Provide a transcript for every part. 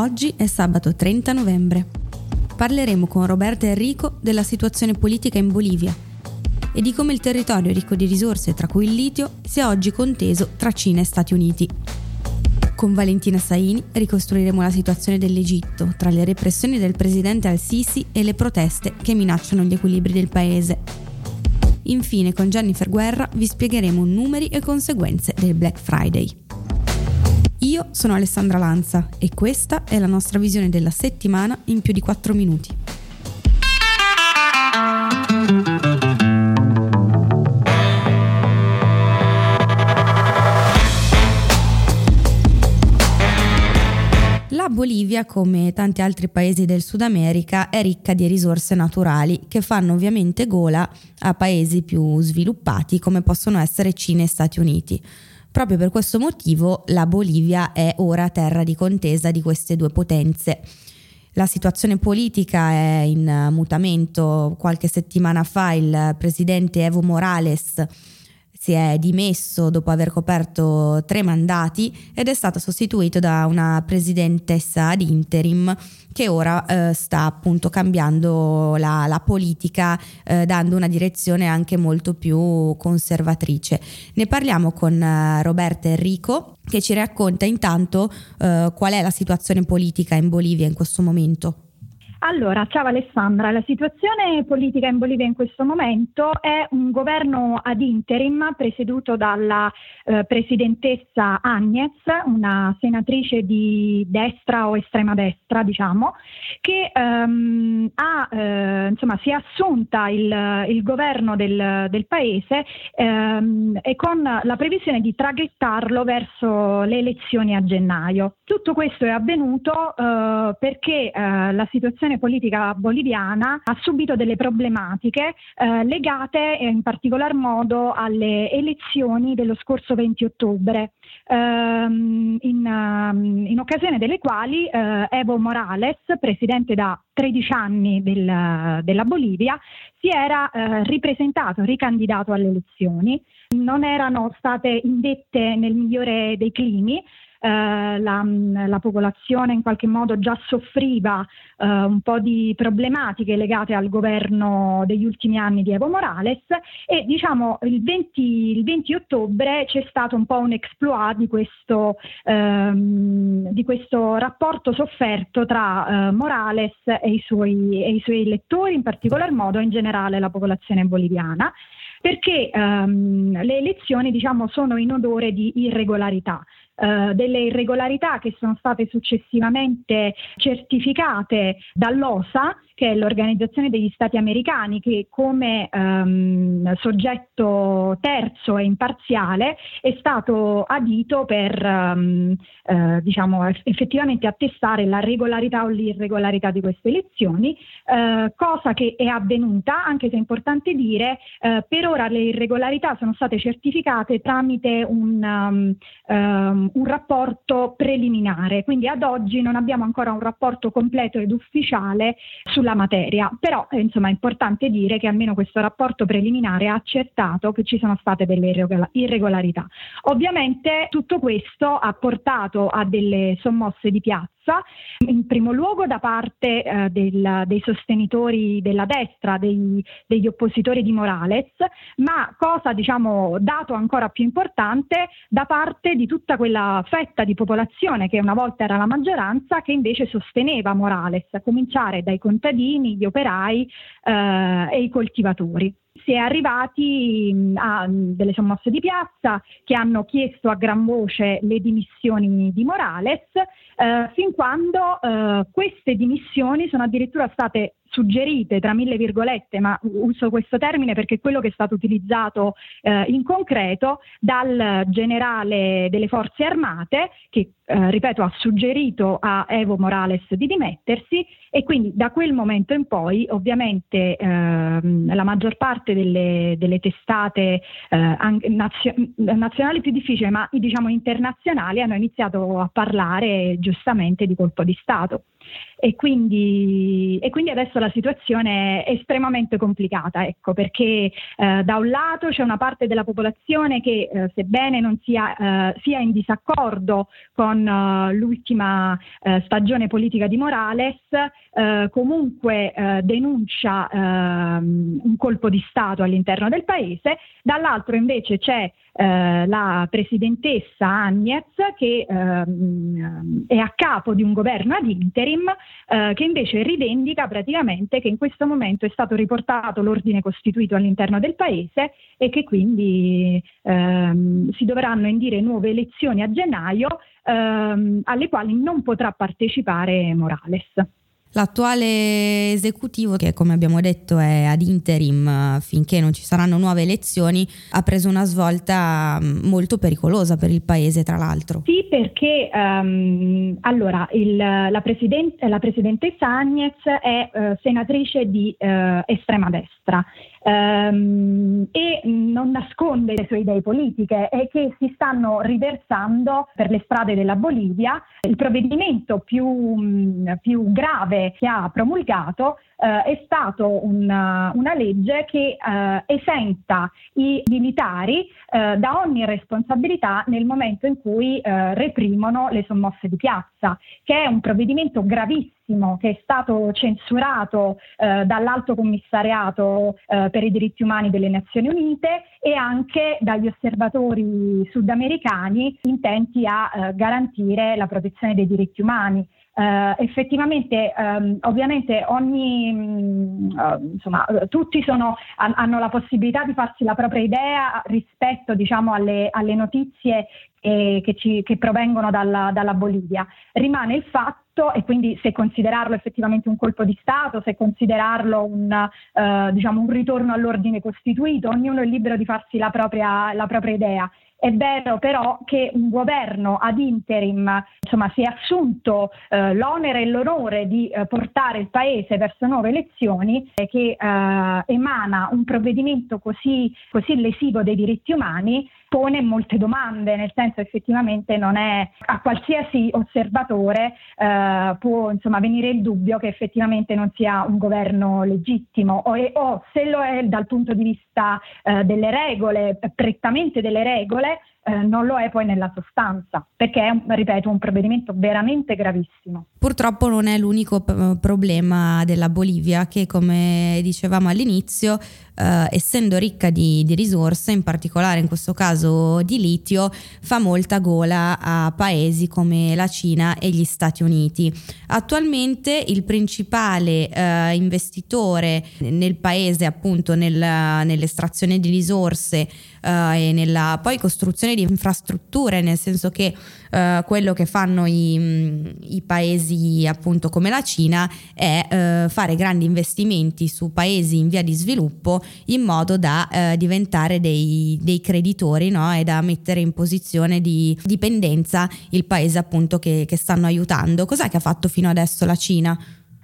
Oggi è sabato 30 novembre. Parleremo con Roberta Enrico della situazione politica in Bolivia e di come il territorio ricco di risorse, tra cui il litio, sia oggi conteso tra Cina e Stati Uniti. Con Valentina Saini ricostruiremo la situazione dell'Egitto tra le repressioni del presidente al-Sisi e le proteste che minacciano gli equilibri del paese. Infine con Jennifer Guerra vi spiegheremo numeri e conseguenze del Black Friday. Io sono Alessandra Lanza e questa è la nostra visione della settimana in più di 4 minuti. La Bolivia, come tanti altri paesi del Sud America, è ricca di risorse naturali che fanno ovviamente gola a paesi più sviluppati come possono essere Cina e Stati Uniti. Proprio per questo motivo la Bolivia è ora terra di contesa di queste due potenze. La situazione politica è in mutamento. Qualche settimana fa il presidente Evo Morales si è dimesso dopo aver coperto tre mandati ed è stato sostituito da una presidentessa ad interim che ora eh, sta appunto cambiando la, la politica, eh, dando una direzione anche molto più conservatrice. Ne parliamo con eh, Roberta Enrico che ci racconta intanto eh, qual è la situazione politica in Bolivia in questo momento. Allora, ciao Alessandra, la situazione politica in Bolivia in questo momento è un governo ad interim presieduto dalla eh, presidentessa Agnes, una senatrice di destra o estrema destra, diciamo, che ehm, ha, eh, insomma, si è assunta il, il governo del, del paese ehm, e con la previsione di traghettarlo verso le elezioni a gennaio. Tutto questo è avvenuto eh, perché eh, la situazione situazione politica boliviana ha subito delle problematiche eh, legate in particolar modo alle elezioni dello scorso 20 ottobre, ehm, in, um, in, occasione delle quali eh, Evo Morales, presidente da 13 anni del, della Bolivia, si era eh, ripresentato, ricandidato alle elezioni. Non erano state indette nel migliore dei climi, eh, la, la, popolazione in qualche modo già soffriva eh, un po' di problematiche legate al governo degli ultimi anni di Evo Morales e diciamo il 20, il 20 ottobre c'è stato un po' un exploit di questo, ehm, di questo rapporto sofferto tra eh, Morales e i, suoi, e i suoi elettori, in particolar modo in generale la popolazione boliviana perché ehm, le elezioni diciamo, sono in odore di irregolarità. Uh, delle irregolarità che sono state successivamente certificate dall'OSA che è l'Organizzazione degli Stati Americani, che come um, soggetto terzo e imparziale è stato adito per um, uh, diciamo, effettivamente attestare la regolarità o l'irregolarità di queste elezioni, uh, cosa che è avvenuta, anche se è importante dire, uh, per ora le irregolarità sono state certificate tramite un, um, um, un rapporto preliminare, quindi ad oggi non abbiamo ancora un rapporto completo ed ufficiale sulla la materia, però eh, insomma è importante dire che almeno questo rapporto preliminare ha accertato che ci sono state delle irregolarità. Ovviamente tutto questo ha portato a delle sommosse di piazza forza, in primo luogo da parte eh, del, dei sostenitori della destra, dei, degli oppositori di Morales, ma cosa diciamo dato ancora più importante da parte di tutta quella fetta di popolazione che una volta era la maggioranza che invece sosteneva Morales, a cominciare dai contadini, gli operai eh, e i coltivatori si è arrivati a delle sommosse di piazza che hanno chiesto a gran voce le dimissioni di Morales, eh, fin quando eh, queste dimissioni sono addirittura state suggerite tra mille virgolette, ma uso questo termine perché è quello che è stato utilizzato eh, in concreto dal generale delle forze armate che, eh, ripeto, ha suggerito a Evo Morales di dimettersi e quindi da quel momento in poi ovviamente ehm, la maggior parte delle, delle testate eh, nazio- nazionali più difficili, ma diciamo internazionali, hanno iniziato a parlare giustamente di colpo di Stato. E quindi, e quindi adesso la situazione è estremamente complicata, ecco, perché eh, da un lato c'è una parte della popolazione che eh, sebbene non sia, eh, sia, in disaccordo con uh, l'ultima uh, stagione politica di Morales, uh, comunque denuncia ehm, un colpo di Stato all'interno del paese, dall'altro invece c'è eh, la presidentessa Agnez che ehm, è a capo di un governo ad interim eh, che invece rivendica praticamente che in questo momento è stato riportato l'ordine costituito all'interno del paese e che quindi ehm, si dovranno indire nuove elezioni a gennaio ehm, alle quali non potrà partecipare Morales. L'attuale esecutivo, che come abbiamo detto è ad interim eh, finché non ci saranno nuove elezioni, ha preso una svolta mm, molto pericolosa per il paese, tra l'altro. Sì, perché um, allora il, la, president- la, presidentessa Agnez è uh, senatrice di uh, estrema destra um, e non nasconde le sue idee politiche e che si stanno riversando per le strade della Bolivia. Il provvedimento più, mm, più grave che ha promulgato eh, è stato una, una legge che eh, esenta i militari eh, da ogni responsabilità nel momento in cui eh, reprimono le sommosse di piazza, che è un provvedimento gravissimo che è stato censurato eh, dall'Alto Commissariato eh, per i diritti umani delle Nazioni Unite e anche dagli osservatori sudamericani intenti a garantire la protezione dei diritti umani. Uh, effettivamente, um, ovviamente, ogni, uh, insomma, tutti sono, han, hanno la possibilità di farsi la propria idea rispetto diciamo, alle, alle, notizie eh, che, ci, che, provengono dalla, dalla, Bolivia. Rimane il fatto, e quindi se considerarlo effettivamente un colpo di Stato, se considerarlo un, uh, diciamo, un ritorno all'ordine costituito, ognuno è libero di farsi la propria, la propria idea. È vero però che un governo ad interim insomma, si è assunto eh, l'onere e l'onore di eh, portare il Paese verso nuove elezioni e che eh, emana un provvedimento così, così lesivo dei diritti umani pone molte domande, nel senso effettivamente non è a qualsiasi osservatore eh, può insomma, venire il dubbio che effettivamente non sia un governo legittimo o, o se lo è dal punto di vista eh, delle regole, prettamente delle regole, eh, non lo è poi nella sostanza, perché è, ripeto, un provvedimento veramente gravissimo. Purtroppo non è l'unico p- problema della Bolivia che, come dicevamo all'inizio, eh, essendo ricca di, di, risorse, in particolare in questo caso di litio, fa molta gola a paesi come la Cina e gli Stati Uniti. Attualmente il principale eh, investitore nel paese, appunto nel, nell'estrazione di risorse eh, e nella poi costruzione di infrastrutture, nel senso che eh, quello che fanno i, i, paesi appunto come la Cina è eh, fare grandi investimenti su paesi in via di sviluppo in modo da eh, diventare dei, dei creditori no? e da mettere in posizione di dipendenza il paese appunto che, che stanno aiutando. Cos'è che ha fatto fino adesso la Cina?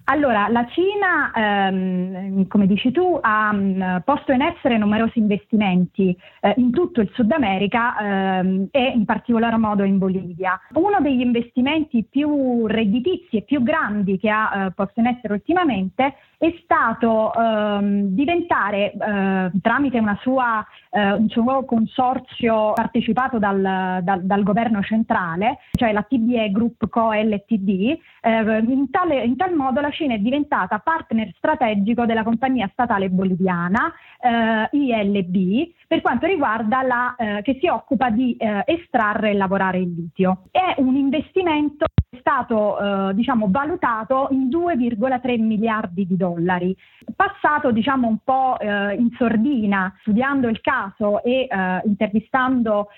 Allora, la Cina, ehm, come dici tu, ha mh, mm, posto in essere numerosi investimenti eh, in tutto il Sud America ehm, e in particolar modo in Bolivia. Uno degli investimenti più redditizi e più grandi che ha eh, posto in essere ultimamente è stato ehm, diventare, eh, tramite sua, eh, un suo consorzio partecipato dal, dal, dal, governo centrale, cioè la TBE Group Co. LTD, eh, in, tale, in tal modo la Cina è diventata partner strategico della compagnia statale boliviana eh, ILB per quanto riguarda la eh, che si occupa di eh, estrarre e lavorare il litio. È un investimento stato eh, diciamo, valutato in 2,3 miliardi di dollari. Passato diciamo, un po' eh, in sordina, studiando il caso e eh, intervistando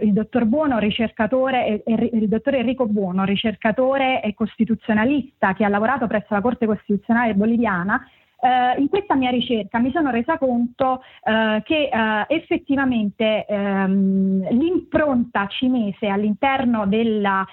il dottor Buono, ricercatore, il dottor Enrico Buono, ricercatore e costituzionalista che ha lavorato presso la Corte Costituzionale boliviana, Uh, in questa mia ricerca mi sono resa conto uh, che uh, effettivamente um, l'impronta cinese all'interno della,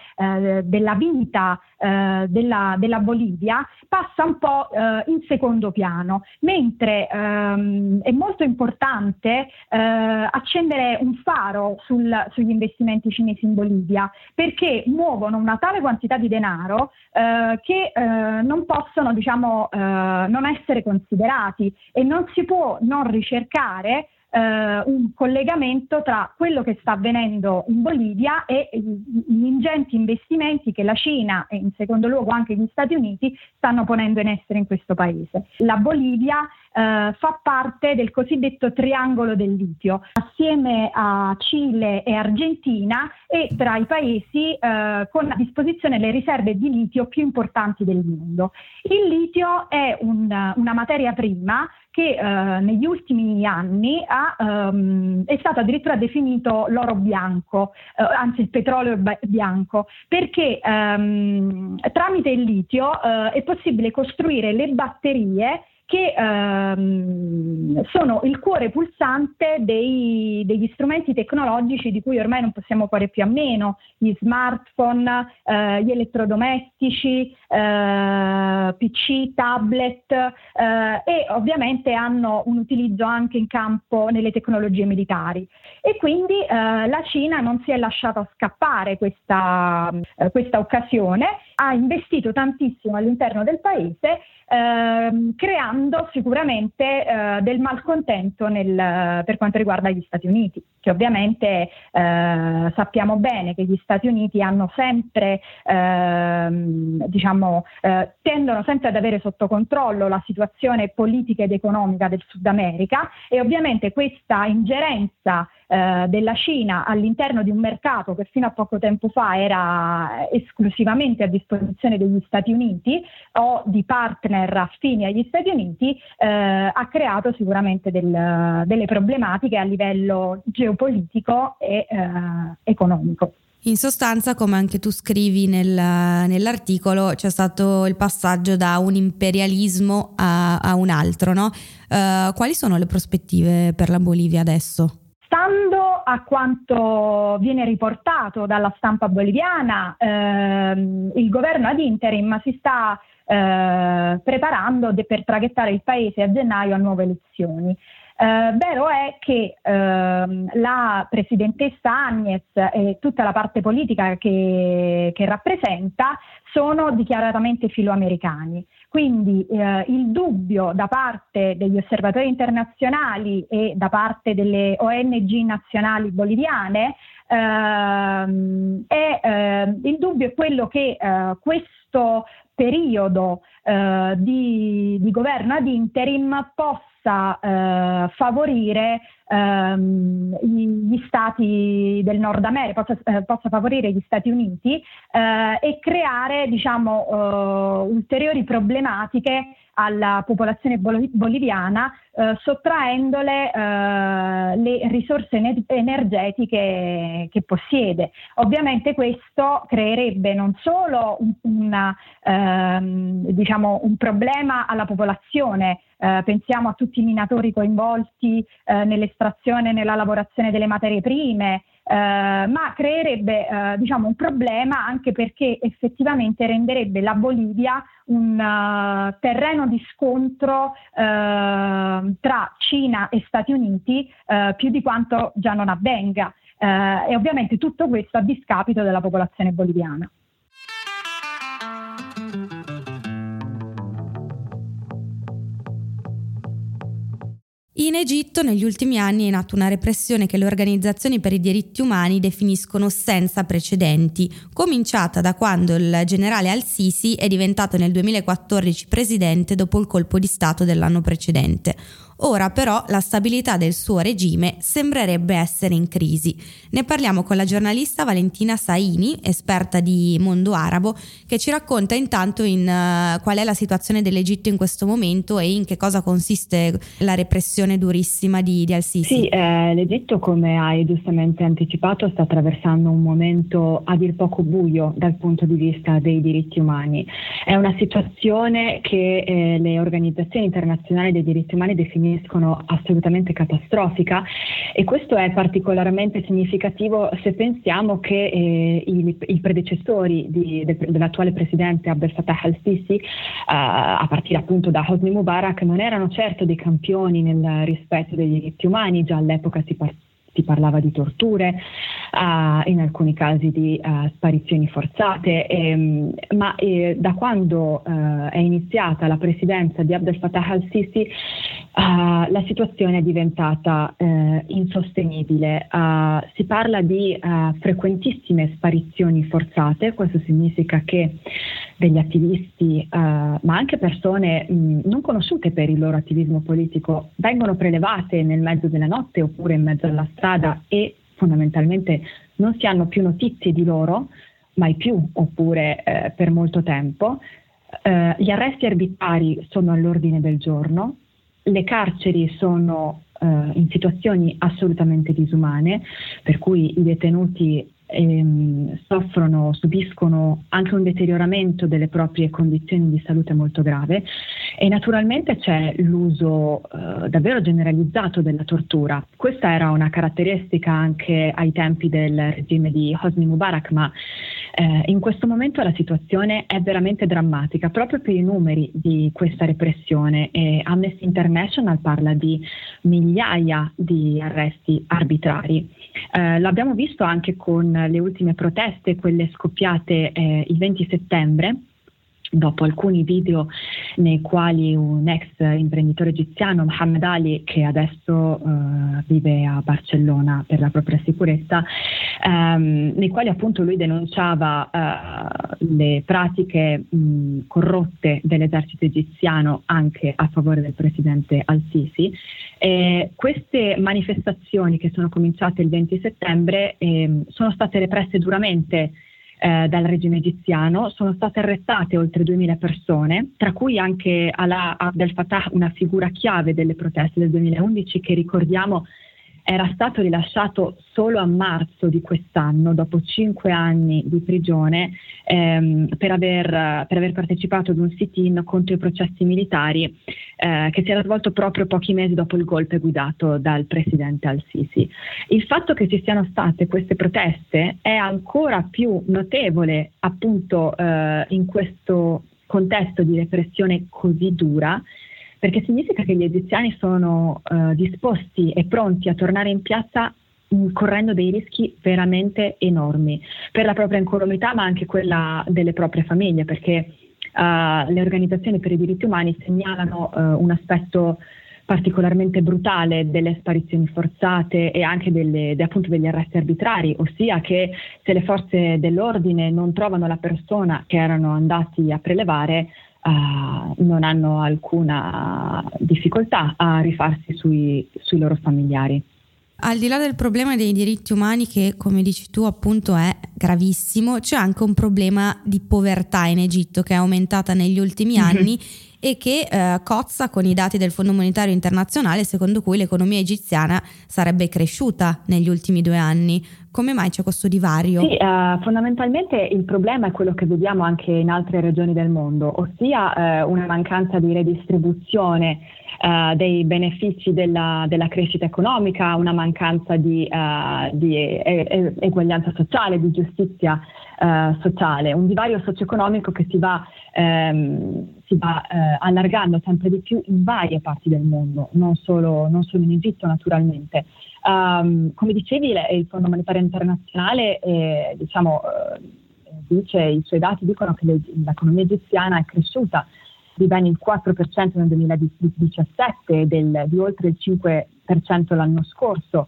della vita della, della, Bolivia passa un po' in secondo piano, mentre um, è molto importante accendere un faro sul, sugli investimenti cinesi in Bolivia perché muovono una tale quantità di denaro che non possono diciamo, non essere considerati e non si può non ricercare eh, un collegamento tra quello che sta avvenendo in Bolivia e gli ingenti investimenti che la Cina e in secondo luogo anche gli Stati Uniti stanno ponendo in essere in questo paese. La Bolivia eh, fa parte del cosiddetto triangolo del litio, assieme a Cile e Argentina e tra i paesi eh, con a disposizione le riserve di litio più importanti del mondo. Il litio è un, una materia prima che eh, negli ultimi anni ha, um, è stato addirittura definito l'oro bianco, eh, anzi il petrolio bianco, perché um, tramite il litio eh, è possibile costruire le batterie che ehm, sono il cuore pulsante dei, degli strumenti tecnologici di cui ormai non possiamo fare più a meno, gli smartphone, eh, gli elettrodomestici, eh, PC, tablet eh, e ovviamente hanno un utilizzo anche in campo nelle tecnologie militari. E quindi eh, la Cina non si è lasciata scappare questa, eh, questa occasione, ha investito tantissimo all'interno del paese ehm, creando sicuramente eh, del malcontento nel, per quanto riguarda gli Stati Uniti, che ovviamente eh, sappiamo bene che gli Stati Uniti hanno sempre, ehm, diciamo, eh, tendono sempre ad avere sotto controllo la situazione politica ed economica del Sud America e ovviamente questa ingerenza eh, della Cina all'interno di un mercato che fino a poco tempo fa era esclusivamente a disposizione degli Stati Uniti o di partner affini agli Stati Uniti, eh, ha creato sicuramente del, delle problematiche a livello geopolitico e eh, economico. In sostanza, come anche tu scrivi nel, nell'articolo, c'è stato il passaggio da un imperialismo a, a un altro, no? Uh, quali sono le prospettive per la Bolivia adesso? Stando a quanto viene riportato dalla stampa boliviana, ehm, il governo ad interim si sta eh, preparando de- per traghettare il paese a gennaio a nuove elezioni. Eh, vero è che ehm, la presidentessa Agnes e tutta la parte politica che, che rappresenta sono dichiaratamente filoamericani. Quindi eh, il dubbio da parte degli osservatori internazionali e da parte delle ONG nazionali boliviane ehm, è, eh, il dubbio è quello che eh, questo periodo eh, di, di governo ad interim possa eh, favorire ehm, gli stati del Nord America, possa, eh, possa favorire gli Stati Uniti eh, e creare diciamo, eh, ulteriori problematiche alla popolazione boliviana eh, sottraendole eh, le risorse energetiche che possiede. Ovviamente questo creerebbe non solo un, una, ehm, diciamo un problema alla popolazione, eh, pensiamo a tutti i minatori coinvolti eh, nell'estrazione e nella lavorazione delle materie prime, eh, ma creerebbe eh, diciamo un problema anche perché effettivamente renderebbe la Bolivia un uh, terreno di scontro uh, tra Cina e Stati Uniti uh, più di quanto già non avvenga e ovviamente tutto questo a discapito della popolazione boliviana. In Egitto negli ultimi anni è nata una repressione che le organizzazioni per i diritti umani definiscono senza precedenti, cominciata da quando il generale al-Sisi è diventato nel 2014 presidente dopo il colpo di Stato dell'anno precedente. Ora però la stabilità del suo regime sembrerebbe essere in crisi. Ne parliamo con la giornalista Valentina Saini, esperta di mondo arabo, che ci racconta intanto in, uh, qual è la situazione dell'Egitto in questo momento e in che cosa consiste la repressione durissima di, di Al-Sisi. Sì, eh, l'Egitto, come hai giustamente anticipato, sta attraversando un momento a dir poco buio dal punto di vista dei diritti umani. È una situazione che eh, le organizzazioni internazionali dei diritti umani definiscono definiscono assolutamente catastrofica e questo è particolarmente significativo se pensiamo che eh, i, i, predecessori di, de, dell'attuale presidente Abdel Fattah al-Sisi, uh, a partire appunto da Hosni Mubarak, non erano certo dei campioni nel rispetto dei diritti umani, già all'epoca si, par- si parlava di torture, uh, in alcuni casi di uh, sparizioni forzate, ehm, ma eh, da quando uh, è iniziata la presidenza di Abdel Fattah al-Sisi la situazione è diventata insostenibile. si parla di frequentissime sparizioni forzate, questo significa che degli attivisti, ma anche persone mh, non conosciute per il loro attivismo politico, vengono prelevate nel mezzo della notte oppure in mezzo alla strada e fondamentalmente non si hanno più notizie di loro, mai più oppure eh, per molto tempo. Eh, gli arresti arbitrari sono all'ordine del giorno, le carceri sono eh, in situazioni assolutamente disumane, per cui i detenuti ehm, soffrono, subiscono anche un deterioramento delle proprie condizioni di salute molto grave e naturalmente c'è l'uso eh, davvero generalizzato della tortura. Questa era una caratteristica anche ai tempi del regime di Hosni Mubarak, ma eh, in questo momento la situazione è veramente drammatica proprio per i numeri di questa repressione. E Amnesty International parla di migliaia di arresti arbitrari. Eh, l'abbiamo visto anche con le ultime proteste, quelle scoppiate eh, il 20 settembre dopo alcuni video nei quali un ex imprenditore egiziano, Mohammed Ali, che adesso uh, vive a Barcellona per la propria sicurezza, um, nei quali appunto lui denunciava uh, le pratiche mh, corrotte dell'esercito egiziano anche a favore del presidente al-Sisi. E queste manifestazioni che sono cominciate il 20 settembre eh, sono state represse duramente eh, dal regime egiziano. Sono state arrestate oltre 2000 persone, tra cui anche Alaa Abdel Fattah, una figura chiave delle proteste del 2011 che ricordiamo era stato rilasciato solo a marzo di quest'anno, dopo cinque anni di prigione, ehm, per, aver, per, aver, partecipato ad un sit-in contro i processi militari eh, che si era svolto proprio pochi mesi dopo il golpe guidato dal presidente al-Sisi. Il fatto che ci siano state queste proteste è ancora più notevole appunto eh, in questo contesto di repressione così dura perché significa che gli egiziani sono uh, disposti e pronti a tornare in piazza mm, correndo dei rischi veramente enormi. Per la propria incolumità ma anche quella delle proprie famiglie perché uh, le organizzazioni per i diritti umani segnalano uh, un aspetto particolarmente brutale delle sparizioni forzate e anche delle, de, appunto degli arresti arbitrari, ossia che se le forze dell'ordine non trovano la persona che erano andati a prelevare, uh, non hanno alcuna difficoltà a rifarsi sui, sui loro familiari. Al di là del problema dei diritti umani che, come dici tu, appunto è gravissimo, c'è anche un problema di povertà in Egitto che è aumentata negli ultimi mm-hmm. anni e che eh, cozza con i dati del Fondo Monetario Internazionale secondo cui l'economia egiziana sarebbe cresciuta negli ultimi due anni. Come mai c'è questo divario? Sì, uh, fondamentalmente il problema è quello che vediamo anche in altre regioni del mondo, ossia uh, una mancanza di redistribuzione uh, dei benefici della, della, crescita economica, una mancanza di, di e- e- eguaglianza sociale, di giustizia sociale, un divario socio-economico che si va, um, si va allargando sempre di più in varie parti del mondo, non solo, non solo in Egitto naturalmente. Um, come dicevi, il Fondo Monetario Internazionale eh, diciamo, dice, i suoi dati dicono che le, l'economia egiziana è cresciuta di ben il 4% nel 2017 e del, di oltre il 5% l'anno scorso.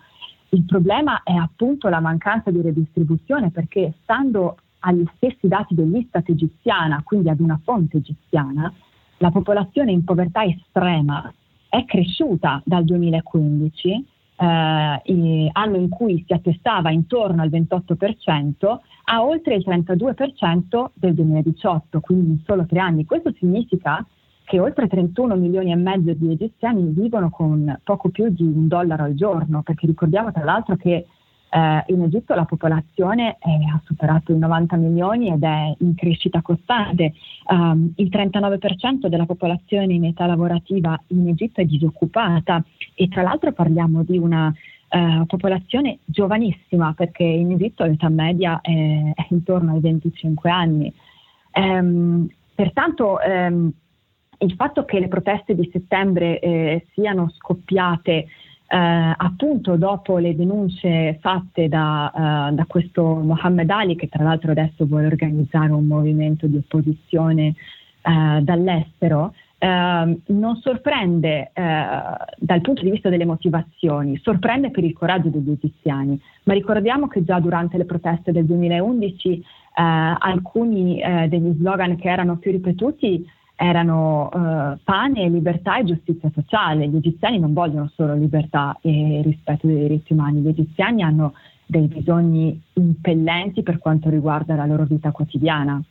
Il problema è appunto la mancanza di redistribuzione perché stando agli stessi dati dell'Istat egiziana, quindi ad una fonte egiziana, la popolazione in povertà estrema è cresciuta dal 2015 eh, anno in cui si attestava intorno al 28%, a oltre il 32% del 2018, quindi in solo tre anni. Questo significa che oltre 31 milioni e mezzo di egiziani vivono con poco più di un dollaro al giorno, perché ricordiamo tra l'altro che eh, in Egitto la popolazione è, ha superato i 90 milioni ed è in crescita costante. Um, il 39% della popolazione in età lavorativa in Egitto è disoccupata e tra l'altro parliamo di una uh, popolazione giovanissima perché in Egitto l'età media è, è intorno ai 25 anni. Um, pertanto um, il fatto che le proteste di settembre eh, siano scoppiate eh, appunto dopo le denunce fatte da, uh, da, questo Mohammed Ali, che tra l'altro adesso vuole organizzare un movimento di opposizione uh, dall'estero, uh, non sorprende dal punto di vista delle motivazioni, sorprende per il coraggio degli egiziani, ma ricordiamo che già durante le proteste del 2011 alcuni degli slogan che erano più ripetuti erano uh, pane, libertà e giustizia sociale. Gli egiziani non vogliono solo libertà e rispetto dei diritti umani, gli egiziani hanno dei bisogni impellenti per quanto riguarda la loro vita quotidiana.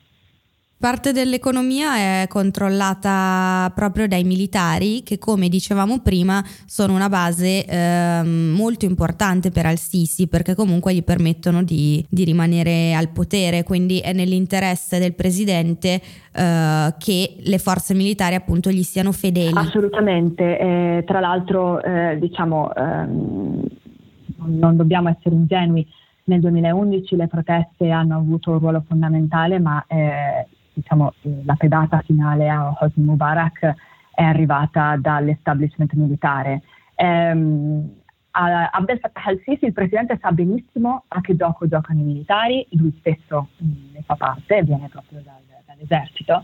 Parte dell'economia è controllata proprio dai militari che, come dicevamo prima, sono una base eh, molto importante per Al-Sisi perché comunque gli permettono di, di, rimanere al potere, quindi è nell'interesse del presidente eh, che le forze militari appunto gli siano fedeli. Assolutamente, eh, tra l'altro eh, diciamo ehm, non dobbiamo essere ingenui. Nel 2011 le proteste hanno avuto un ruolo fondamentale, ma eh, diciamo, la pedata finale a Hosni Mubarak è arrivata dall'establishment militare. Ehm, Abdel Fattah al-Sisi, il presidente, sa benissimo a che gioco giocano i militari, lui stesso mm, ne fa parte, viene proprio dal, dall'esercito,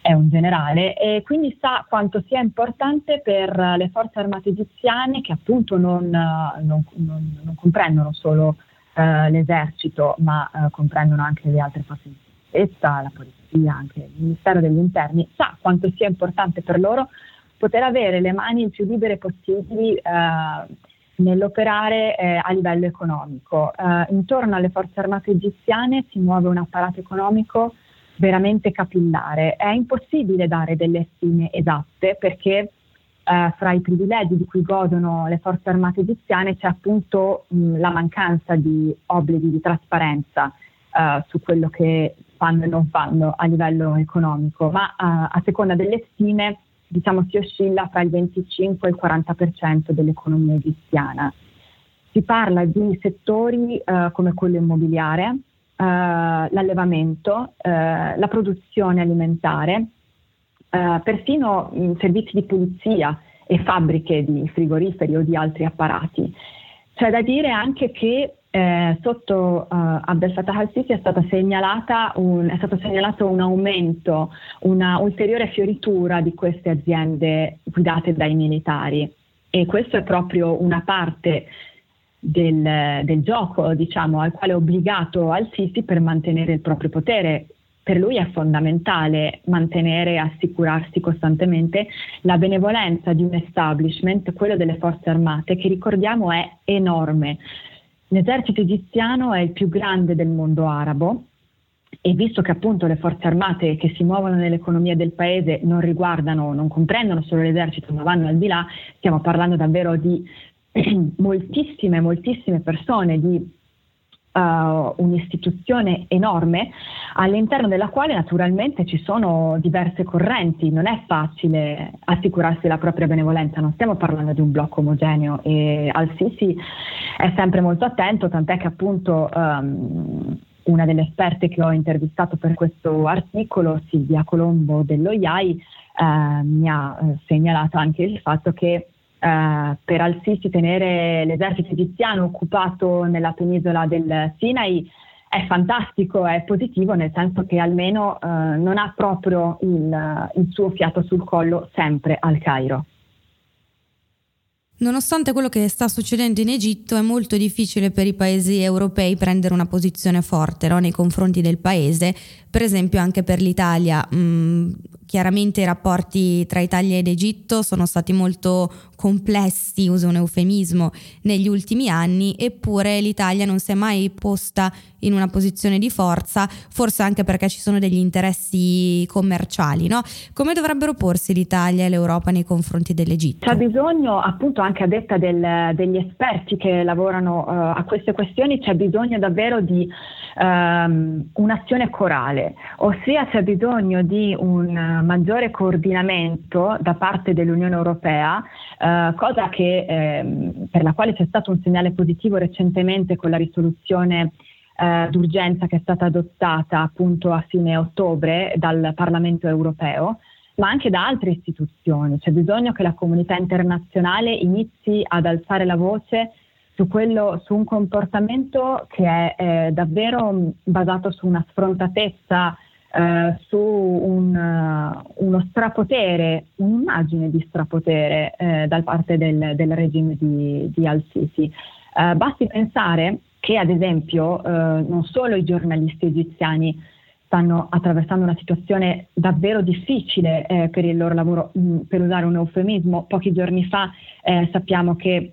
è un generale e quindi sa quanto sia importante per le forze armate egiziane che appunto non, non, non, non comprendono solo uh, l'esercito ma uh, comprendono anche le altre forze di sicurezza, la polizia polizia, anche il Ministero degli Interni, sa quanto sia importante per loro poter avere le mani il più libere possibili eh, nell'operare eh, a livello economico. Eh, intorno alle forze armate egiziane si muove un apparato economico veramente capillare. È impossibile dare delle stime esatte perché Uh, fra i privilegi di cui godono le forze armate egiziane c'è appunto mh, la mancanza di obblighi di trasparenza uh, su quello che fanno e non fanno a livello economico, ma uh, a seconda delle stime diciamo, si oscilla tra il 25 e il 40% dell'economia egiziana. Si parla di settori uh, come quello immobiliare, uh, l'allevamento, la produzione alimentare, persino servizi di pulizia e fabbriche di frigoriferi o di altri apparati. C'è da dire anche che eh, sotto uh, Abdel Fattah al-Sisi è, un, è stato segnalato un aumento, una ulteriore fioritura di queste aziende guidate dai militari e questo è proprio una parte del, del gioco diciamo, al quale è obbligato al-Sisi per mantenere il proprio potere. Per lui è fondamentale mantenere e assicurarsi costantemente la benevolenza di un establishment, quello delle forze armate, che ricordiamo è enorme. L'esercito egiziano è il più grande del mondo arabo e visto che appunto le forze armate che si muovono nell'economia del paese non riguardano, non comprendono solo l'esercito, ma vanno al di là, stiamo parlando davvero di moltissime, moltissime persone, di uh, un'istituzione enorme all'interno della quale naturalmente ci sono diverse correnti, non è facile assicurarsi la propria benevolenza, non stiamo parlando di un blocco omogeneo e Al-Sisi è sempre molto attento, tant'è che appunto um, una delle esperte che ho intervistato per questo articolo, Silvia Colombo dello IAI, eh, mi ha eh, segnalato anche il fatto che eh, per Al-Sisi tenere l'esercito egiziano occupato nella penisola del Sinai è fantastico, è positivo nel senso che almeno eh, non ha proprio il, il suo fiato sul collo sempre al Cairo. Nonostante quello che sta succedendo in Egitto, è molto difficile per i paesi europei prendere una posizione forte no? nei confronti del paese, per esempio anche per l'Italia. Mm, chiaramente i rapporti tra Italia ed Egitto sono stati molto complessi, uso un eufemismo, negli ultimi anni, eppure l'Italia non si è mai posta in una posizione di forza, forse anche perché ci sono degli interessi commerciali. No? Come dovrebbero porsi l'Italia e l'Europa nei confronti dell'Egitto? C'è bisogno, appunto, anche a detta del, degli esperti che lavorano uh, a queste questioni, c'è bisogno davvero di um, un'azione corale, ossia c'è bisogno di un maggiore coordinamento da parte dell'Unione Europea, uh, cosa che, eh, per la quale c'è stato un segnale positivo recentemente con la risoluzione eh, d'urgenza che è stata adottata appunto a fine ottobre dal Parlamento europeo, ma anche da altre istituzioni. C'è bisogno che la comunità internazionale inizi ad alzare la voce su, quello, su un comportamento che è eh, davvero basato su una sfrontatezza, eh, su un, uh, uno strapotere, un'immagine di strapotere eh, da parte del, del regime di, di Al-Sisi. Eh, basti pensare che ad esempio eh, non solo i giornalisti egiziani stanno attraversando una situazione davvero difficile eh, per il loro lavoro, mh, mm, per usare un eufemismo, pochi giorni fa eh, sappiamo che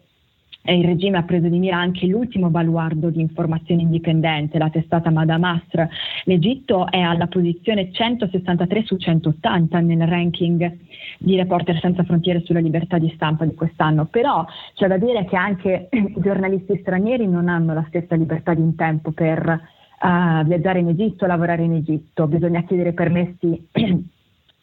eh, il regime ha preso di mira anche l'ultimo baluardo di informazione indipendente, la testata Madamasr. L'Egitto è alla posizione 163 su 180 nel ranking di Reporter Senza Frontiere sulla libertà di stampa di quest'anno, però c'è da dire che anche i giornalisti stranieri non hanno la stessa libertà di tempo per uh, viaggiare in Egitto, lavorare in Egitto, bisogna chiedere permessi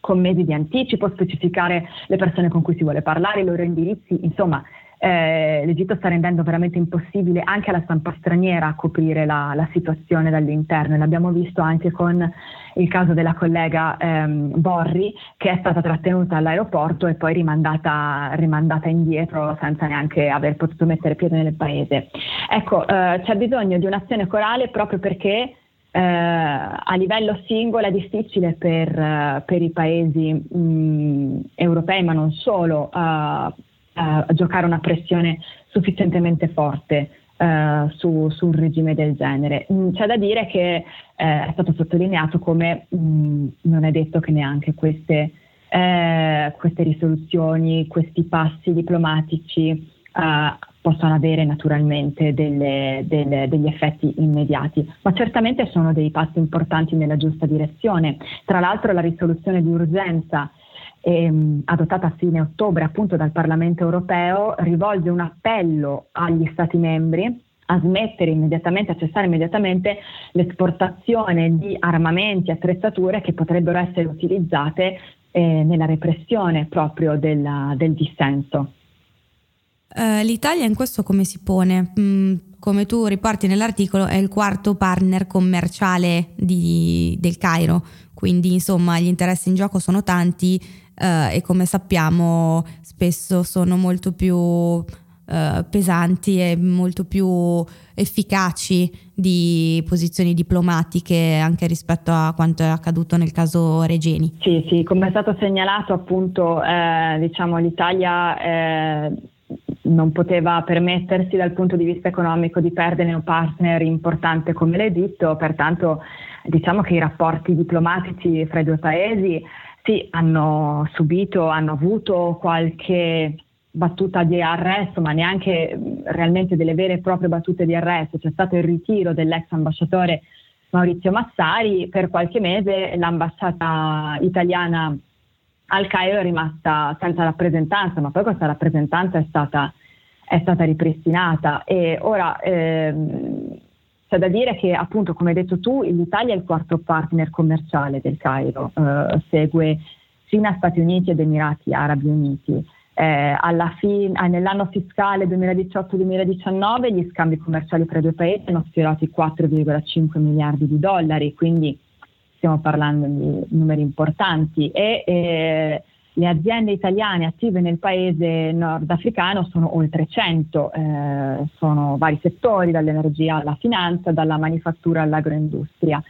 con mesi di anticipo, specificare le persone con cui si vuole parlare, i loro indirizzi, insomma eh, l'Egitto sta rendendo veramente impossibile anche alla stampa straniera coprire la, la situazione dall'interno. L'abbiamo visto anche con il caso della collega ehm, Borri che è stata trattenuta all'aeroporto e poi rimandata, rimandata indietro senza neanche aver potuto mettere piede nel paese. Ecco, eh, c'è bisogno di un'azione corale proprio perché eh, a livello singolo è difficile per, uh, per i paesi mh, europei, ma non solo, uh, giocare una pressione sufficientemente forte uh, su, su, un regime del genere. Mm, c'è da dire che eh, è stato sottolineato come mh, mm, non è detto che neanche queste, eh, queste risoluzioni, questi passi diplomatici uh, possano avere naturalmente delle, delle, degli effetti immediati, ma certamente sono dei passi importanti nella giusta direzione. Tra l'altro la risoluzione di urgenza ehm, adottata a fine ottobre appunto dal Parlamento europeo, rivolge un appello agli Stati membri a smettere immediatamente, a cessare immediatamente l'esportazione di armamenti e attrezzature che potrebbero essere utilizzate eh, nella repressione proprio della, del dissenso. Uh, L'Italia in questo come si pone? Mm, come tu riporti nell'articolo è il quarto partner commerciale di, del Cairo, quindi insomma gli interessi in gioco sono tanti, uh, e come sappiamo spesso sono molto più uh, pesanti e molto più efficaci di posizioni diplomatiche anche rispetto a quanto è accaduto nel caso Regeni. Sì, sì, come è stato segnalato appunto eh, diciamo, l'Italia eh, non poteva permettersi dal punto di vista economico di perdere un partner importante come l'Egitto, pertanto diciamo che i rapporti diplomatici fra i due paesi sì, hanno subito, hanno avuto qualche battuta di arresto, ma neanche realmente delle vere e proprie battute di arresto. C'è stato il ritiro dell'ex ambasciatore Maurizio Massari, per qualche mese l'ambasciata italiana al Cairo è rimasta senza rappresentanza, ma poi questa rappresentanza è stata, è stata ripristinata e ora ehm, c'è da dire che appunto come hai detto tu l'Italia è il quarto partner commerciale del Cairo, eh, segue Cina, Stati Uniti ed Emirati Arabi Uniti. Eh, fin- eh, nell'anno fiscale 2018-2019 gli scambi commerciali tra i due paesi hanno sfiorato i 4,5 miliardi di dollari, quindi stiamo parlando di numeri importanti e eh, le aziende italiane attive nel paese nordafricano sono oltre 100, eh, sono vari settori, dall'energia alla finanza, dalla manifattura all'agroindustria.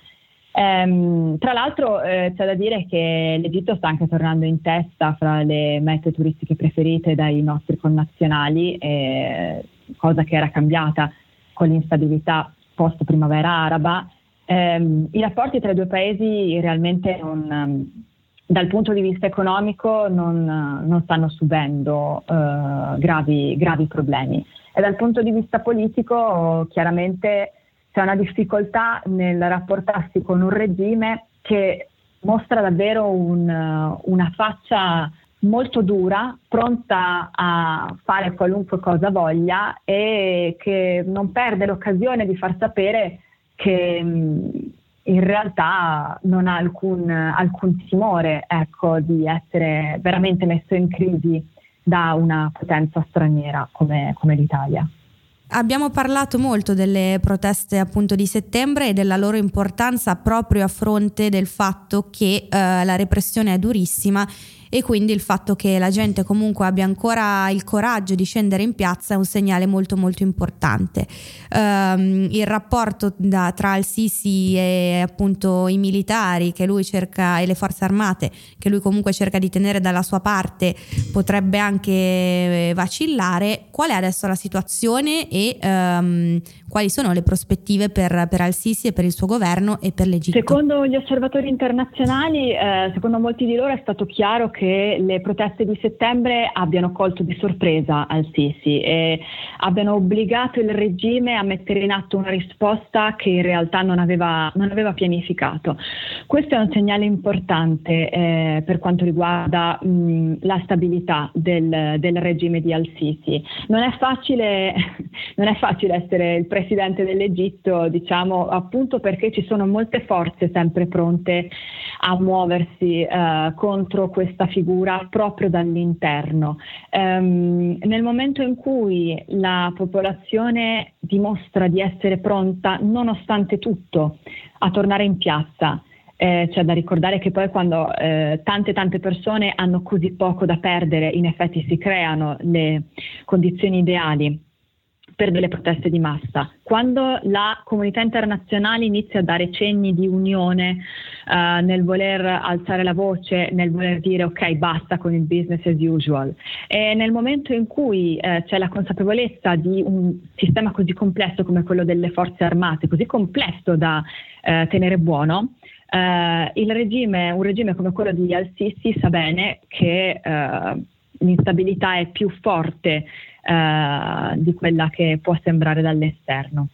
Ehm, tra l'altro eh, c'è da dire che l'Egitto sta anche tornando in testa fra le mete turistiche preferite dai nostri connazionali, eh, cosa che era cambiata con l'instabilità post primavera araba. Ehm, I rapporti tra i due paesi realmente non dal punto di vista economico non, non stanno subendo eh, gravi, gravi, problemi. E dal punto di vista politico chiaramente c'è una difficoltà nel rapportarsi con un regime che mostra davvero un, una faccia molto dura, pronta a fare qualunque cosa voglia e che non perde l'occasione di far sapere che in realtà non ha alcun, alcun timore ecco, di essere veramente messo in crisi da una potenza straniera come, come l'Italia. Abbiamo parlato molto delle proteste appunto di settembre e della loro importanza proprio a fronte del fatto che eh, la repressione è durissima e quindi il fatto che la gente comunque abbia ancora il coraggio di scendere in piazza è un segnale molto molto importante. Um, il rapporto da, tra il Sisi e appunto i militari che lui cerca e le forze armate che lui comunque cerca di tenere dalla sua parte potrebbe anche eh, vacillare. Qual è adesso la situazione e um, quali sono le prospettive per, per Al-Sisi e per il suo governo e per l'Egitto? Secondo gli osservatori internazionali, eh, secondo molti di loro è stato chiaro che le proteste di settembre abbiano colto di sorpresa Al-Sisi e abbiano obbligato il regime a mettere in atto una risposta che in realtà non aveva, non aveva pianificato. Questo è un segnale importante eh, per quanto riguarda mh, la stabilità del, del, regime di Al-Sisi. Non è facile, non è facile essere il presidente dell'Egitto, diciamo appunto perché ci sono molte forze sempre pronte a muoversi eh, contro questa figura proprio dall'interno. Um, nel momento in cui la popolazione dimostra di essere pronta, nonostante tutto, a tornare in piazza, eh, c'è da ricordare che poi quando eh, tante tante persone hanno così poco da perdere, in effetti si creano le condizioni ideali per delle proteste di massa. Quando la comunità internazionale inizia a dare cenni di unione uh, nel voler alzare la voce, nel voler dire ok basta con il business as usual e nel momento in cui uh, c'è la consapevolezza di un sistema così complesso come quello delle forze armate, così complesso da uh, tenere buono, il regime, un regime come quello di Al-Sisi sa bene che l'instabilità è più forte eh, di quella che può sembrare dall'esterno.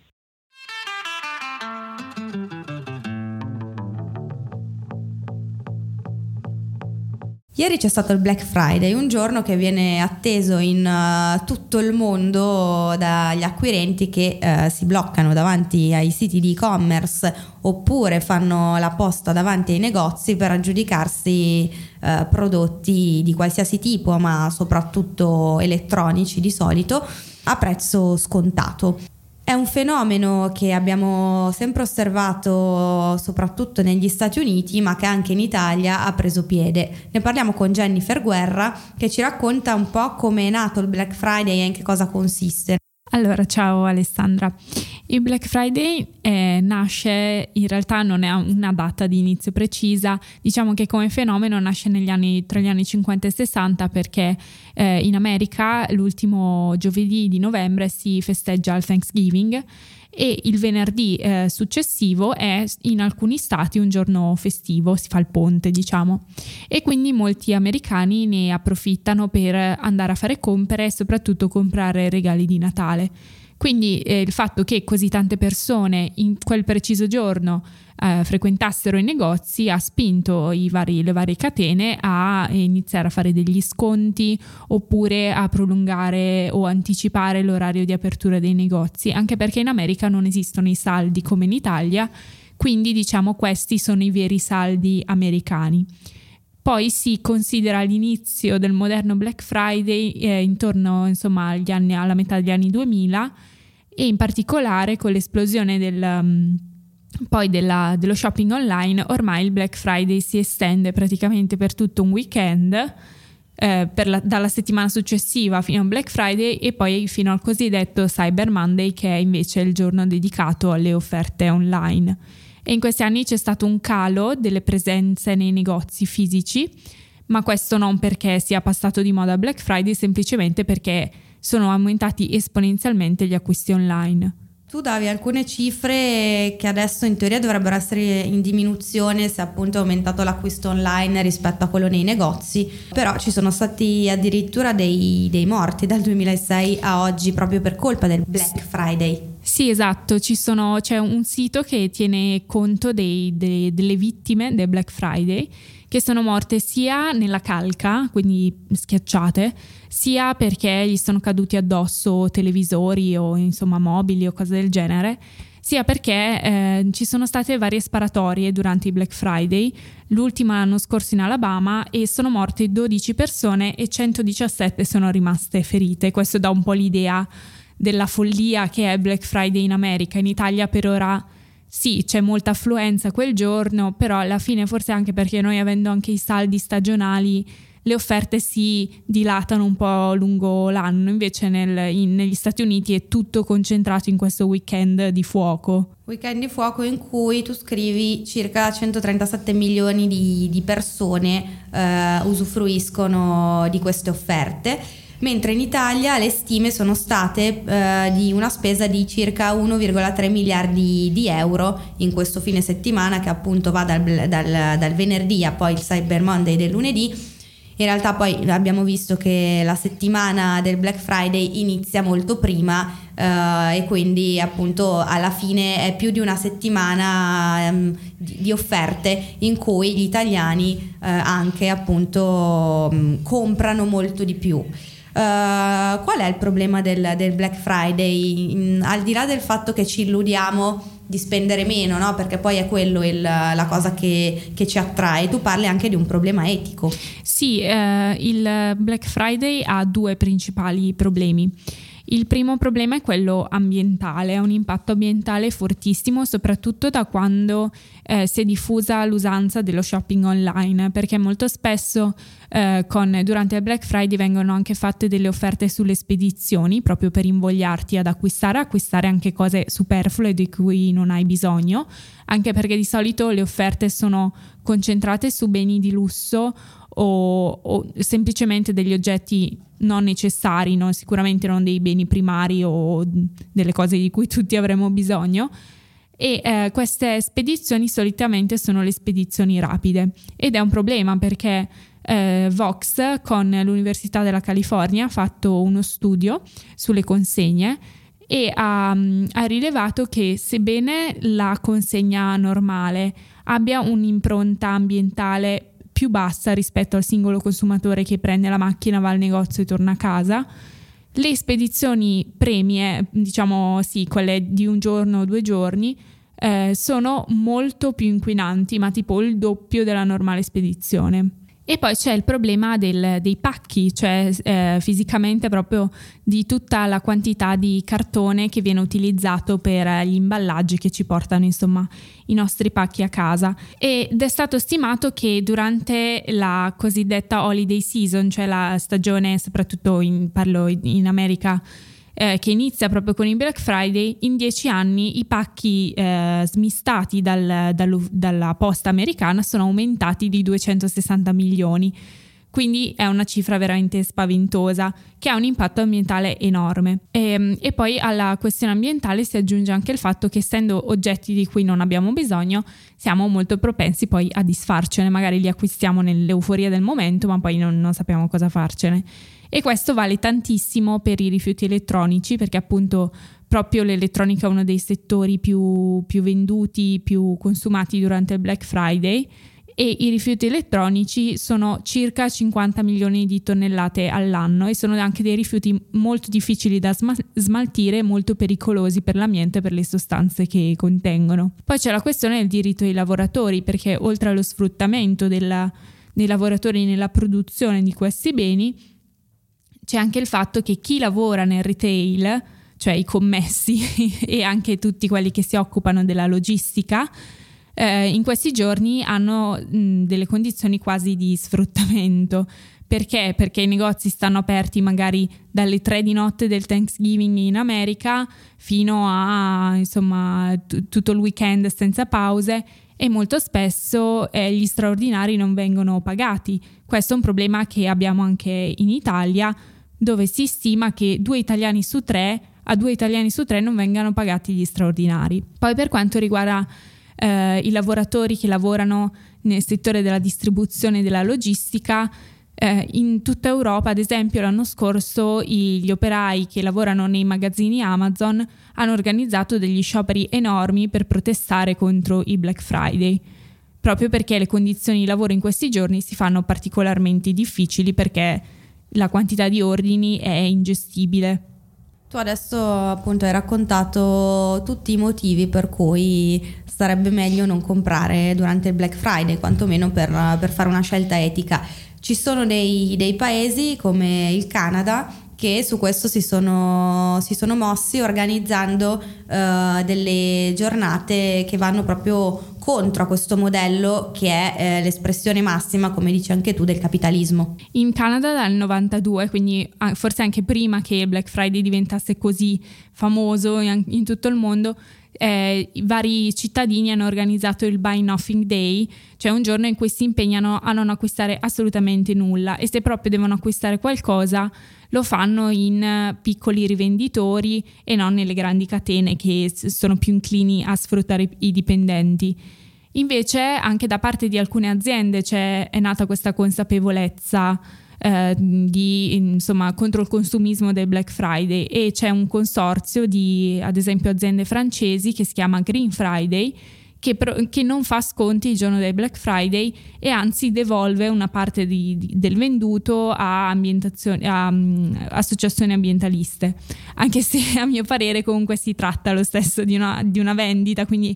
Ieri c'è stato il Black Friday, un giorno che viene atteso in uh, tutto il mondo dagli acquirenti che uh, si bloccano davanti ai siti di e-commerce oppure fanno la posta davanti ai negozi per aggiudicarsi uh, prodotti di qualsiasi tipo, ma soprattutto elettronici di solito, a prezzo scontato. È un fenomeno che abbiamo sempre osservato soprattutto negli Stati Uniti, ma che anche in Italia ha preso piede. Ne parliamo con Jennifer Guerra che ci racconta un po' come è nato il Black Friday e in che cosa consiste. Allora, ciao Alessandra. Il Black Friday eh, nasce, in realtà non è una data di inizio precisa, diciamo che come fenomeno nasce anni, tra gli anni 50 e 60 perché eh, in America l'ultimo giovedì di novembre si festeggia il Thanksgiving e il venerdì eh, successivo è in alcuni stati un giorno festivo, si fa il ponte diciamo e quindi molti americani ne approfittano per andare a fare compere e soprattutto comprare regali di Natale. Quindi eh, il fatto che così tante persone in quel preciso giorno eh, frequentassero i negozi ha spinto vari, le varie catene a iniziare a fare degli sconti oppure a prolungare o anticipare l'orario di apertura dei negozi, anche perché in America non esistono i saldi come in Italia, quindi diciamo questi sono i veri saldi americani. Poi si considera l'inizio del moderno Black Friday eh, intorno insomma, anni, alla metà degli anni 2000 e in particolare con l'esplosione del, um, poi della, dello shopping online ormai il Black Friday si estende praticamente per tutto un weekend eh, la, dalla settimana successiva fino a Black Friday e poi fino al cosiddetto Cyber Monday che è invece il giorno dedicato alle offerte online. E in questi anni c'è stato un calo delle presenze nei negozi fisici, ma questo non perché sia passato di moda Black Friday, semplicemente perché sono aumentati esponenzialmente gli acquisti online. Tu davi alcune cifre che adesso in teoria dovrebbero essere in diminuzione se appunto è aumentato l'acquisto online rispetto a quello nei negozi, però ci sono stati addirittura dei, dei morti dal 2006 a oggi proprio per colpa del Black Friday. Sì, esatto, sono, c'è un sito che tiene conto dei, dei, delle vittime del Black Friday che sono morte sia nella calca, quindi schiacciate, sia perché gli sono caduti addosso televisori o insomma mobili o cose del genere, sia perché eh, ci sono state varie sparatorie durante i Black Friday, l'ultima l'anno scorso in Alabama e sono morte 12 persone e 117 sono rimaste ferite. Questo dà un po' l'idea della follia che è Black Friday in America. In Italia per ora sì, c'è molta affluenza quel giorno, però alla fine forse anche perché noi avendo anche i saldi stagionali le offerte si dilatano un po' lungo l'anno, invece nel, in, negli Stati Uniti è tutto concentrato in questo weekend di fuoco. Weekend di fuoco in cui tu scrivi circa 137 milioni di, di persone eh, usufruiscono di queste offerte mentre in Italia le stime sono state eh, di una spesa di circa 1,3 miliardi di euro in questo fine settimana che appunto va dal, dal, dal venerdì a poi il Cyber Monday del lunedì. In realtà poi abbiamo visto che la settimana del Black Friday inizia molto prima eh, e quindi appunto alla fine è più di una settimana um, di, offerte in cui gli italiani eh, anche appunto um, comprano molto di più. Uh, qual è il problema del, del Black Friday? In, al di là del fatto che ci illudiamo di spendere meno, no? perché poi è quello il, la cosa che, che, ci attrae, tu parli anche di un problema etico. Sì, eh, il Black Friday ha due principali problemi. Il primo problema è quello ambientale, ha un impatto ambientale fortissimo, soprattutto da quando eh, si è diffusa l'usanza dello shopping online, perché molto spesso eh, con, durante il Black Friday vengono anche fatte delle offerte sulle spedizioni, proprio per invogliarti ad acquistare, acquistare anche cose superflue di cui non hai bisogno, anche perché di solito le offerte sono concentrate su beni di lusso o, o semplicemente degli oggetti non necessari, no? sicuramente non dei beni primari o delle cose di cui tutti avremo bisogno. E eh, queste spedizioni solitamente sono le spedizioni rapide ed è un problema perché eh, Vox con l'Università della California ha fatto uno studio sulle consegne e ha, ha rilevato che sebbene la consegna normale abbia un'impronta ambientale più bassa rispetto al singolo consumatore che prende la macchina, va al negozio e torna a casa. Le spedizioni premie, diciamo sì, quelle di un giorno o due giorni, eh, sono molto più inquinanti, ma tipo il doppio della normale spedizione. E poi c'è il problema del, dei pacchi, cioè eh, fisicamente proprio di tutta la quantità di cartone che viene utilizzato per gli imballaggi che ci portano insomma i nostri pacchi a casa. Ed è stato stimato che durante la cosiddetta holiday season, cioè la stagione soprattutto in, parlo in America, eh, che inizia proprio con il Black Friday, in dieci anni i pacchi eh, smistati dal, dal, dalla posta americana sono aumentati di 260 milioni. Quindi è una cifra veramente spaventosa che ha un impatto ambientale enorme. E, ehm, e, poi alla questione ambientale si aggiunge anche il fatto che essendo oggetti di cui non abbiamo bisogno, siamo molto propensi poi a disfarcene, magari li acquistiamo nell'euforia del momento, ma poi non, non sappiamo cosa farcene. E questo vale tantissimo per i rifiuti elettronici perché appunto proprio l'elettronica è uno dei settori più, più venduti, più consumati durante il Black Friday e i rifiuti elettronici sono circa 50 milioni di tonnellate all'anno e sono anche dei rifiuti molto difficili da smaltire e molto pericolosi per l'ambiente e per le sostanze che contengono. Poi c'è la questione del diritto dei lavoratori perché oltre allo sfruttamento della, dei lavoratori nella produzione di questi beni c'è anche il fatto che chi lavora nel retail, cioè i commessi e anche tutti quelli che si occupano della logistica, eh, in questi giorni hanno mh, delle condizioni quasi di sfruttamento. Perché? Perché i negozi stanno aperti magari dalle 3 di notte del Thanksgiving in America fino a insomma t- tutto il weekend senza pause e molto spesso eh, gli straordinari non vengono pagati. Questo è un problema che abbiamo anche in Italia dove si stima che due italiani su tre a due italiani su tre non vengano pagati gli straordinari. Poi per quanto riguarda eh, i lavoratori che lavorano nel settore della distribuzione e della logistica, eh, in tutta Europa, ad esempio, l'anno scorso gli operai che lavorano nei magazzini Amazon hanno organizzato degli scioperi enormi per protestare contro i Black Friday, proprio perché le condizioni di lavoro in questi giorni si fanno particolarmente difficili perché la quantità di ordini è ingestibile. Tu adesso appunto hai raccontato tutti i motivi per cui sarebbe meglio non comprare durante il Black Friday, quantomeno per, per fare una scelta etica. Ci sono dei, dei paesi come il Canada che su questo si sono, si sono mossi organizzando uh, delle giornate che vanno proprio contro a questo modello che è eh, l'espressione massima, come dici anche tu, del capitalismo. In Canada dal 92, quindi forse anche prima che Black Friday diventasse così famoso in, in tutto il mondo, eh, i vari cittadini hanno organizzato il Buy Nothing Day, cioè un giorno in cui si impegnano a non acquistare assolutamente nulla e se proprio devono acquistare qualcosa lo fanno in piccoli rivenditori e non nelle grandi catene che sono più inclini a sfruttare i dipendenti. Invece anche da parte di alcune aziende è nata questa consapevolezza eh, di, insomma, contro il consumismo del Black Friday. E c'è un consorzio di ad esempio aziende francesi che si chiama Green Friday che, che, non fa sconti il giorno del Black Friday e anzi devolve una parte di, di, del venduto a, a um, associazioni ambientaliste, anche se a mio parere comunque si tratta lo stesso di una, di una vendita, quindi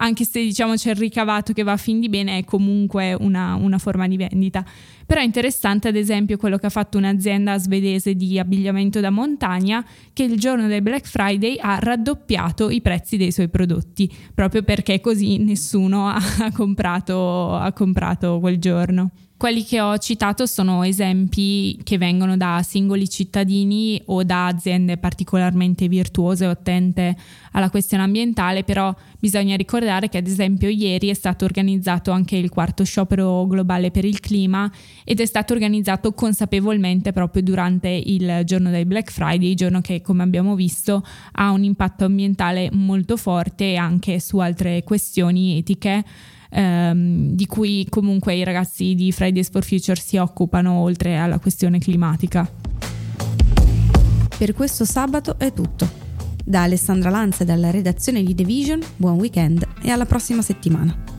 anche se diciamo c'è il ricavato che va a fin di bene, è comunque una, una, forma di vendita. Però è interessante ad esempio quello che ha fatto un'azienda svedese di abbigliamento da montagna che il giorno del Black Friday ha raddoppiato i prezzi dei suoi prodotti, proprio perché così nessuno ha comprato, ha comprato quel giorno. Quelli che ho citato sono esempi che vengono da singoli cittadini o da aziende particolarmente virtuose o attente alla questione ambientale, però bisogna ricordare che ad esempio ieri è stato organizzato anche il quarto sciopero globale per il clima ed è stato organizzato consapevolmente proprio durante il giorno del Black Friday, giorno che come abbiamo visto ha un impatto ambientale molto forte anche su altre questioni etiche ehm, di cui comunque i ragazzi di Fridays for Future si occupano oltre alla questione climatica. Per questo sabato è tutto. Da Alessandra Lanza e dalla redazione di The Vision, buon weekend e alla prossima settimana.